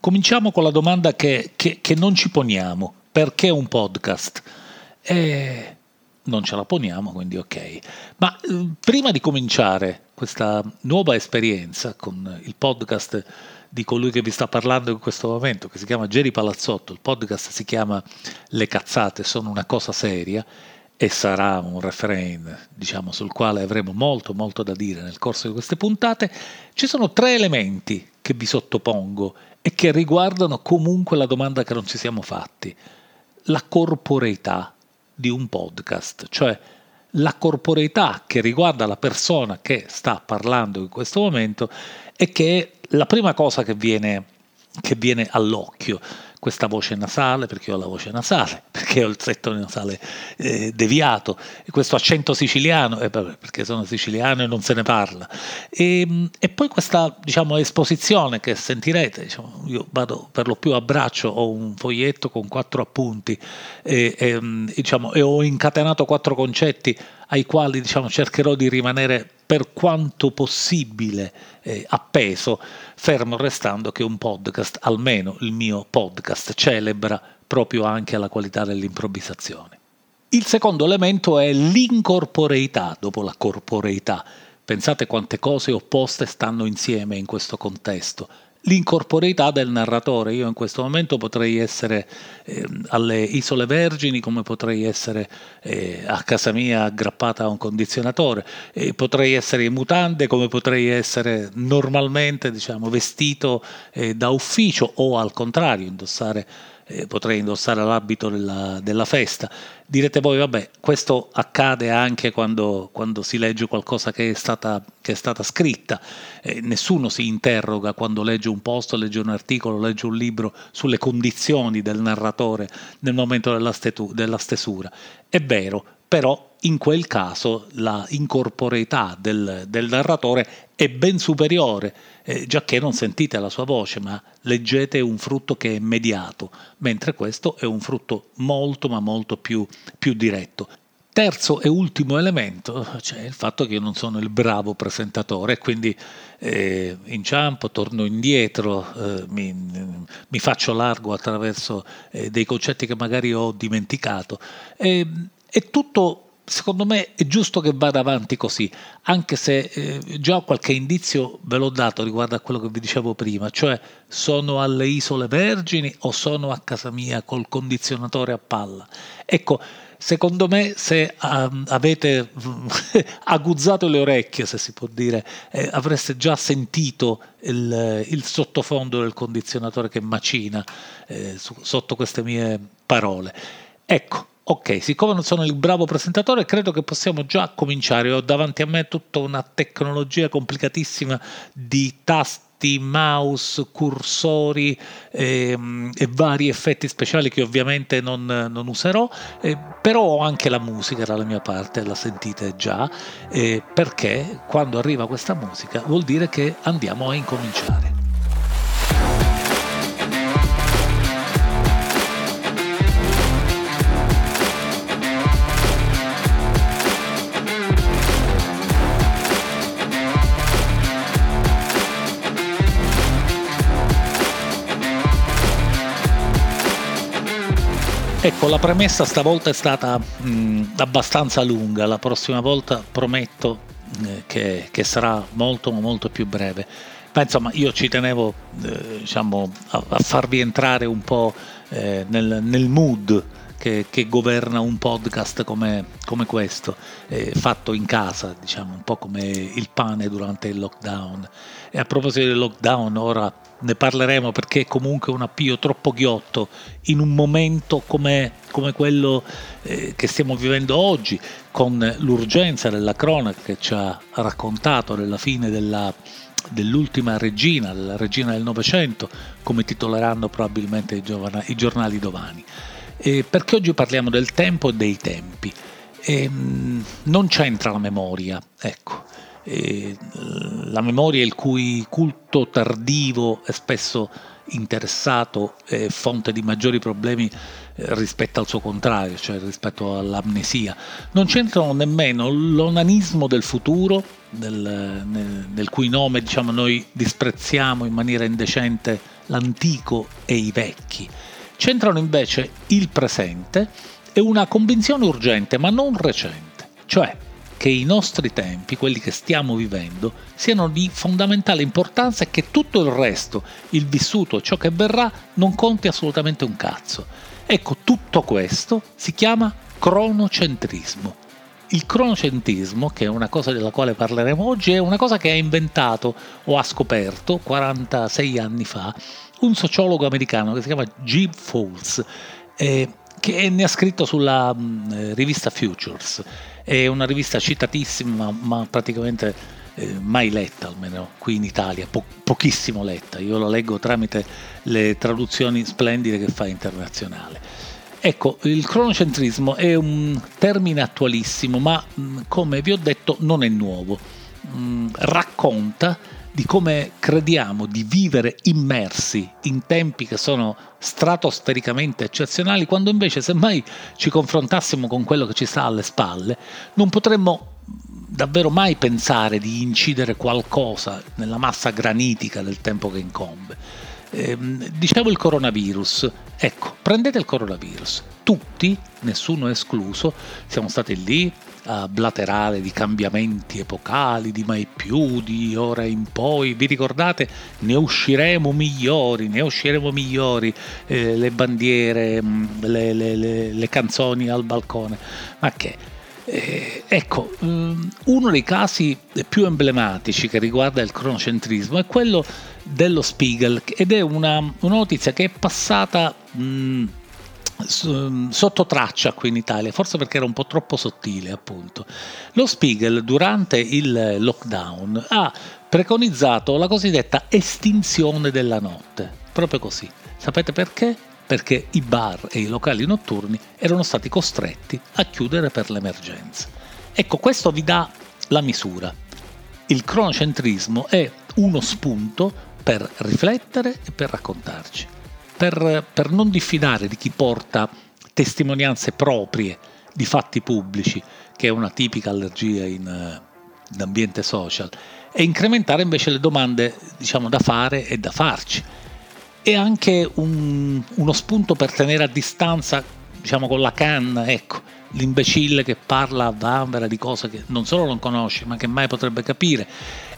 cominciamo con la domanda che, che, che non ci poniamo. Perché un podcast? E non ce la poniamo, quindi ok. Ma eh, prima di cominciare questa nuova esperienza con il podcast di colui che vi sta parlando in questo momento, che si chiama Jerry Palazzotto, il podcast si chiama Le cazzate sono una cosa seria e sarà un refrain, diciamo, sul quale avremo molto molto da dire nel corso di queste puntate, ci sono tre elementi che vi sottopongo e che riguardano comunque la domanda che non ci siamo fatti. La corporeità di un podcast, cioè la corporeità che riguarda la persona che sta parlando in questo momento e che è la prima cosa che viene, che viene all'occhio questa voce nasale, perché ho la voce nasale, perché ho il setto nasale eh, deviato, questo accento siciliano, eh, perché sono siciliano e non se ne parla. E, ehm, e poi questa diciamo, esposizione che sentirete, diciamo, io vado per lo più a braccio, ho un foglietto con quattro appunti e, e, diciamo, e ho incatenato quattro concetti ai quali diciamo, cercherò di rimanere per quanto possibile eh, appeso, fermo restando che un podcast, almeno il mio podcast, celebra proprio anche la qualità dell'improvvisazione. Il secondo elemento è l'incorporeità dopo la corporeità. Pensate quante cose opposte stanno insieme in questo contesto l'incorporeità del narratore. Io in questo momento potrei essere eh, alle Isole Vergini come potrei essere eh, a casa mia aggrappata a un condizionatore, e potrei essere in mutande come potrei essere normalmente diciamo, vestito eh, da ufficio o al contrario indossare eh, potrei indossare l'abito della, della, festa. Direte voi, vabbè, questo accade anche quando, quando si legge qualcosa che è stata, che è stata scritta. Eh, nessuno si interroga quando legge un posto, legge un articolo, legge un libro sulle condizioni del narratore nel momento della, stetu, della stesura. È vero, però in quel caso la incorporeità del, del narratore è ben superiore, eh, che non sentite la sua voce, ma leggete un frutto che è mediato, mentre questo è un frutto molto ma molto più, più diretto. Terzo e ultimo elemento, cioè il fatto che io non sono il bravo presentatore, quindi eh, inciampo, torno indietro, eh, mi, mi, faccio largo attraverso eh, dei concetti che magari ho dimenticato. E, è tutto secondo me è giusto che vada avanti così, anche se eh, già qualche indizio ve l'ho dato riguardo a quello che vi dicevo prima, cioè sono alle Isole Vergini o sono a casa mia col condizionatore a palla. Ecco, secondo me se um, avete aguzzato le orecchie, se si può dire, eh, avreste già sentito il, il, sottofondo del condizionatore che macina eh, su, sotto queste mie parole. Ecco, Ok, siccome non sono il bravo presentatore, credo che possiamo già cominciare. Ho davanti a me tutta una tecnologia complicatissima di tasti mouse, cursori ehm, e vari effetti speciali che ovviamente non, non userò, eh, però ho anche la musica dalla mia parte, la sentite già, eh, perché quando arriva questa musica vuol dire che andiamo a incominciare. Ecco, la premessa stavolta è stata mh, abbastanza lunga, la prossima volta prometto eh, che, che, sarà molto molto più breve. Ma insomma io ci tenevo eh, diciamo, a, a, farvi entrare un po' eh, nel, nel mood che, che, governa un podcast come, come questo, eh, fatto in casa, diciamo, un po' come il pane durante il lockdown. E a proposito del lockdown, ora ne parleremo perché è comunque un appio troppo ghiotto in un momento come, come quello eh, che stiamo vivendo oggi, con l'urgenza della cronaca che ci ha raccontato della fine della, dell'ultima regina, della regina del Novecento, come titoleranno probabilmente i, giovani, i giornali domani eh, perché oggi parliamo del tempo e dei tempi. E, ehm, non c'entra la memoria, ecco. E, la memoria il cui culto tardivo è spesso interessato è fonte di maggiori problemi eh, rispetto al suo contrario, cioè rispetto all'amnesia. Non c'entrano nemmeno l'onanismo del futuro, del, nel, del cui nome diciamo, noi disprezziamo in maniera indecente l'antico e i vecchi. C'entrano invece il presente e una convinzione urgente ma non recente, cioè che i nostri tempi, quelli che stiamo vivendo, siano di fondamentale importanza e che tutto il resto, il vissuto, ciò che verrà, non conti assolutamente un cazzo. Ecco, tutto questo si chiama cronocentrismo. Il cronocentrismo, che è una cosa della quale parleremo oggi, è una cosa che ha inventato o ha scoperto 46 anni fa un sociologo americano che si chiama Jim Fowles, eh, che ne ha scritto sulla mh, eh, rivista Futures. È una rivista citatissima, ma praticamente eh, mai letta, almeno qui in Italia, po- pochissimo letta. Io la leggo tramite le traduzioni splendide che fa internazionale. Ecco, il cronocentrismo è un termine attualissimo, ma come vi ho detto non è nuovo. racconta di come crediamo di vivere immersi in tempi che sono stratosfericamente eccezionali, quando invece semmai ci confrontassimo con quello che ci sta alle spalle, non potremmo davvero mai pensare di incidere qualcosa nella massa granitica del tempo che incombe. Eh, dicevo il coronavirus, ecco, prendete il coronavirus, tutti, nessuno escluso, siamo stati lì a blaterare di cambiamenti epocali, di mai più, di ora in poi, vi ricordate? Ne usciremo migliori, ne usciremo migliori, eh, le bandiere, mm, le, le, le, le canzoni al balcone, ma che? Eh, ecco, um, uno dei casi più emblematici che riguarda il cronocentrismo è quello dello Spiegel ed è una, una notizia che è passata mh, sotto traccia qui in Italia, forse perché era un po' troppo sottile appunto. Lo Spiegel durante il lockdown ha preconizzato la cosiddetta estinzione della notte, proprio così. Sapete perché? Perché i bar e i locali notturni erano stati costretti a chiudere per l'emergenza. Ecco, questo vi dà la misura. Il cronocentrismo è uno spunto per riflettere e per raccontarci, per, per non diffidare di chi porta testimonianze proprie di fatti pubblici, che è una tipica allergia in, in ambiente social, e incrementare invece le domande diciamo, da fare e da farci. E anche un, uno spunto per tenere a distanza, diciamo con la canna, ecco, l'imbecille che parla a vanvera di cose che non solo non conosce, ma che mai potrebbe capire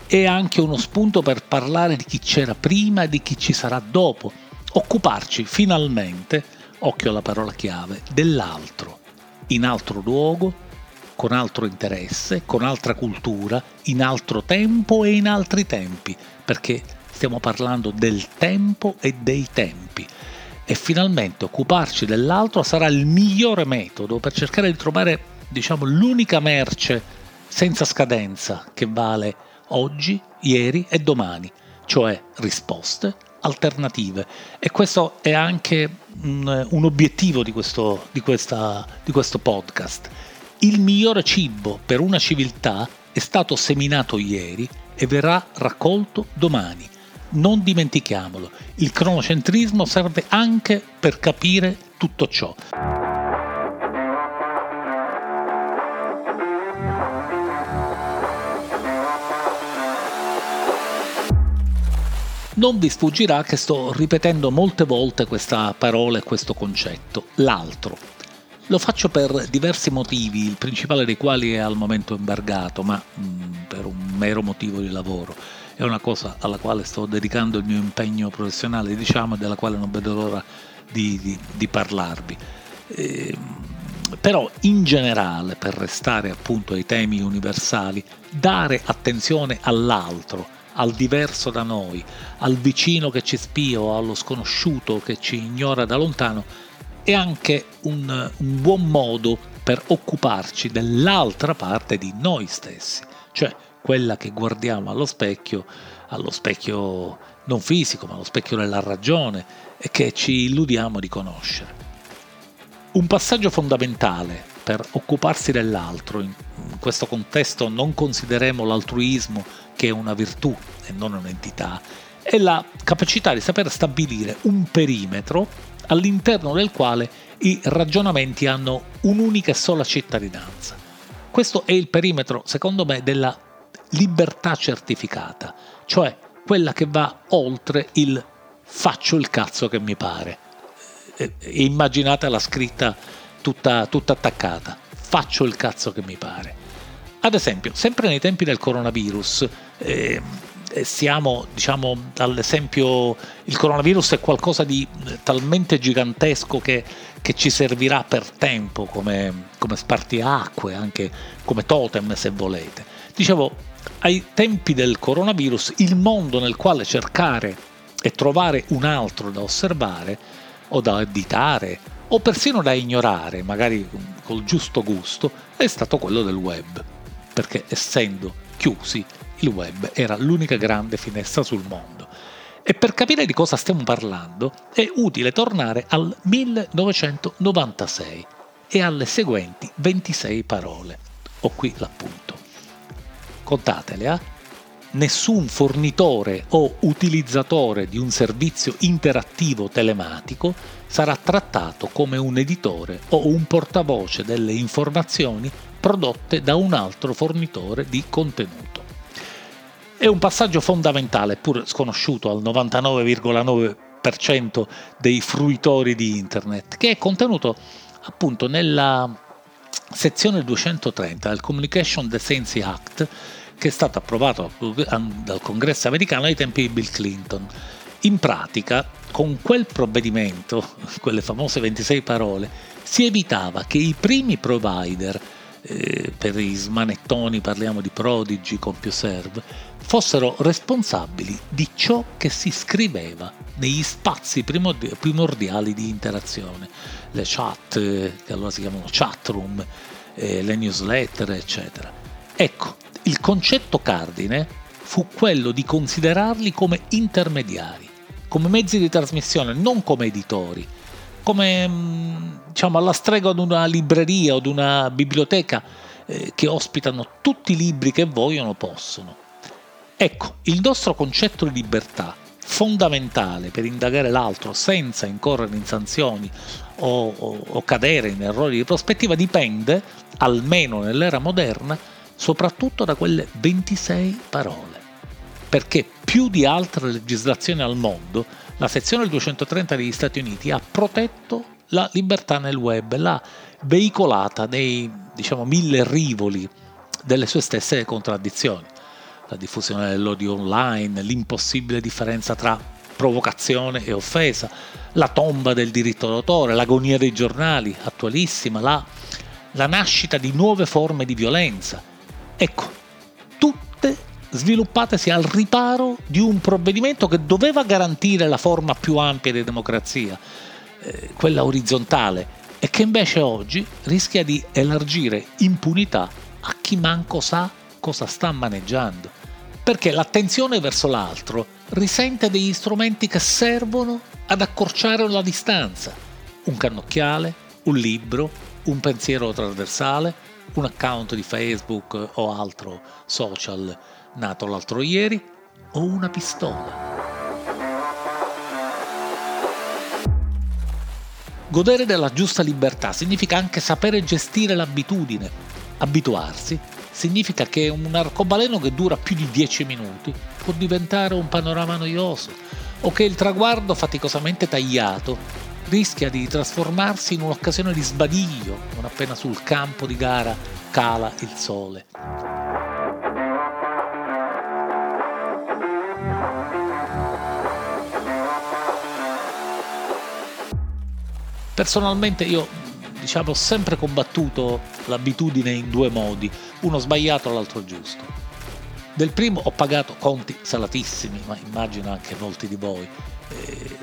è anche uno spunto per parlare di chi c'era prima e di chi ci sarà dopo, occuparci finalmente, occhio alla parola chiave, dell'altro, in altro luogo, con altro interesse, con altra cultura, in altro tempo e in altri tempi, perché stiamo parlando del tempo e dei tempi. E finalmente occuparci dell'altro sarà il migliore metodo per cercare di trovare, diciamo, l'unica merce senza scadenza che vale oggi, ieri e domani, cioè risposte alternative. E questo è anche un, un obiettivo di questo, di, questa, di questo podcast. Il migliore cibo per una civiltà è stato seminato ieri e verrà raccolto domani. Non dimentichiamolo, il cronocentrismo serve anche per capire tutto ciò. Non vi sfuggirà che sto ripetendo molte volte questa parola e questo concetto, l'altro. Lo faccio per diversi motivi, il principale dei quali è al momento embargato, ma mh, mm, per un mero motivo di lavoro. È una cosa alla quale sto dedicando il mio impegno professionale, diciamo, e della quale non vedo l'ora di, di, di parlarvi. E, ehm, però in generale, per restare appunto ai temi universali, dare attenzione all'altro, al diverso da noi, al vicino che ci spia o allo sconosciuto che ci ignora da lontano, è anche un, un buon modo per occuparci dell'altra parte di noi stessi, cioè quella che guardiamo allo specchio, allo specchio non fisico, ma allo specchio della ragione e che ci illudiamo di conoscere. Un passaggio fondamentale per occuparsi dell'altro, in questo contesto non consideriamo l'altruismo che è una virtù e non un'entità, è la capacità di saper stabilire un perimetro all'interno del quale i ragionamenti hanno un'unica e sola cittadinanza. Questo è il perimetro, secondo me, della libertà certificata, cioè quella che va oltre il faccio il cazzo che mi pare. E, e immaginate la scritta tutta, tutta attaccata, faccio il cazzo che mi pare. Ad esempio, sempre nei tempi del coronavirus, eh, siamo diciamo all'esempio il coronavirus è qualcosa di talmente gigantesco che, che ci servirà per tempo come, come spartiacque anche come totem se volete dicevo ai tempi del coronavirus il mondo nel quale cercare e trovare un altro da osservare o da additare o persino da ignorare magari col giusto gusto è stato quello del web perché essendo chiusi il web era l'unica grande finestra sul mondo. E per capire di cosa stiamo parlando è utile tornare al 1996 e alle seguenti 26 parole. Ho qui l'appunto. Contatele, eh? Nessun fornitore o utilizzatore di un servizio interattivo telematico sarà trattato come un editore o un portavoce delle informazioni prodotte da un altro fornitore di contenuto. È un passaggio fondamentale, pur sconosciuto al 99,9% dei fruitori di Internet, che è contenuto appunto nella sezione 230 del Communication Decency Act, che è stato approvato dal Congresso americano ai tempi di Bill Clinton. In pratica, con quel provvedimento, quelle famose 26 parole, si evitava che i primi provider eh, per i smanettoni parliamo di Prodigy, CompuServe, fossero responsabili di ciò che si scriveva negli spazi primordiali di interazione, le chat, eh, che allora si chiamano chat room, eh, le newsletter, eccetera. Ecco, il concetto cardine fu quello di considerarli come intermediari, come mezzi di trasmissione, non come editori come mm, diciamo, alla stregua di una libreria o di una biblioteca eh, che ospitano tutti i libri che vogliono possono. Ecco, il nostro concetto di libertà, fondamentale per indagare l'altro senza incorrere in sanzioni o, o, o cadere in errori di prospettiva, dipende, almeno nell'era moderna, soprattutto da quelle 26 parole. Perché più di altre legislazioni al mondo, la sezione 230 degli Stati Uniti ha protetto la libertà nel web, l'ha veicolata nei diciamo, mille rivoli delle sue stesse contraddizioni. La diffusione dell'odio online, l'impossibile differenza tra provocazione e offesa, la tomba del diritto d'autore, l'agonia dei giornali, attualissima, la, la nascita di nuove forme di violenza. Ecco, tutte sviluppatesi al riparo di un provvedimento che doveva garantire la forma più ampia di democrazia, eh, quella orizzontale, e che invece oggi rischia di elargire impunità a chi manco sa cosa sta maneggiando. Perché l'attenzione verso l'altro risente degli strumenti che servono ad accorciare la distanza. Un cannocchiale, un libro, un pensiero trasversale, un account di Facebook o altro social nato l'altro ieri, o una pistola. Godere della giusta libertà significa anche sapere gestire l'abitudine. Abituarsi significa che un arcobaleno che dura più di 10 minuti può diventare un panorama noioso o che il traguardo faticosamente tagliato rischia di trasformarsi in un'occasione di sbadiglio non appena sul campo di gara cala il sole. Personalmente io diciamo, ho sempre combattuto l'abitudine in due modi, uno sbagliato e l'altro giusto. Del primo ho pagato conti salatissimi, ma immagino anche molti di voi,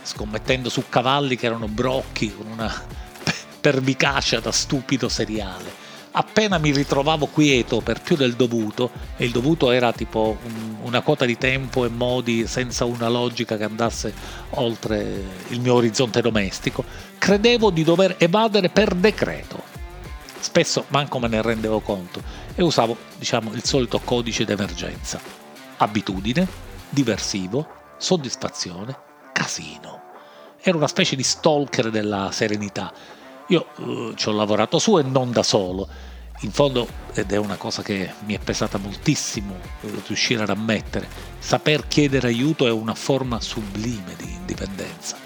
scommettendo su cavalli che erano brocchi con una pervicacia da stupido seriale appena mi ritrovavo quieto per più del dovuto, e il dovuto era tipo un, una quota di tempo e modi senza una logica che andasse oltre il mio orizzonte domestico, credevo di dover evadere per decreto. Spesso manco me ne rendevo conto e usavo, diciamo, il solito codice d'emergenza. Abitudine, diversivo, soddisfazione, casino. Ero una specie di stalker della serenità io uh, ci ho lavorato su e non da solo in fondo, ed è una cosa che mi è pesata moltissimo riuscire ad ammettere, saper chiedere aiuto è una forma sublime di indipendenza.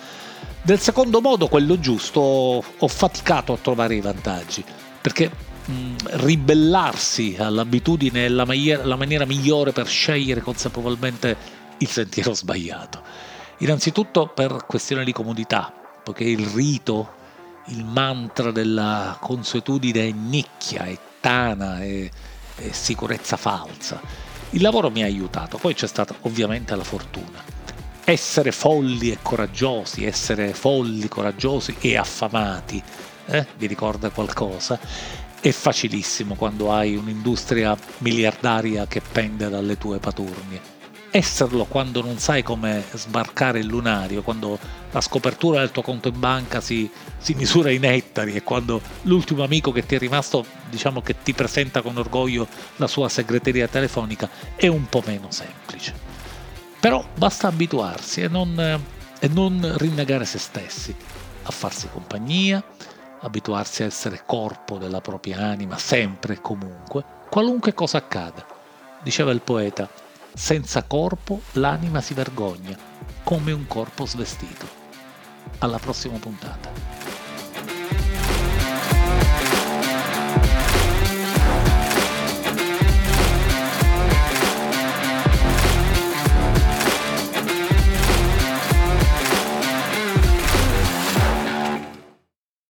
Del secondo modo, quello giusto, ho faticato a trovare i vantaggi, perché mh, ribellarsi all'abitudine è la maniera, la maniera migliore per scegliere consapevolmente il sentiero sbagliato. Innanzitutto per questione di comodità, poiché il rito il mantra della consuetudine è nicchia, è tana, è, è sicurezza falsa. Il lavoro mi ha aiutato, poi c'è stata ovviamente la fortuna. Essere folli e coraggiosi, essere folli, coraggiosi e affamati, eh? vi ricorda qualcosa? È facilissimo quando hai un'industria miliardaria che pende dalle tue paturnie esserlo quando non sai come sbarcare il lunario, quando la scopertura del tuo conto in banca si, si, misura in ettari e quando l'ultimo amico che ti è rimasto, diciamo che ti presenta con orgoglio la sua segreteria telefonica, è un po' meno semplice. Però basta abituarsi e non, e non rinnegare se stessi, a farsi compagnia, abituarsi a essere corpo della propria anima sempre e comunque, qualunque cosa accada. Diceva il poeta, senza corpo l'anima si vergogna, come un corpo svestito. Alla prossima puntata.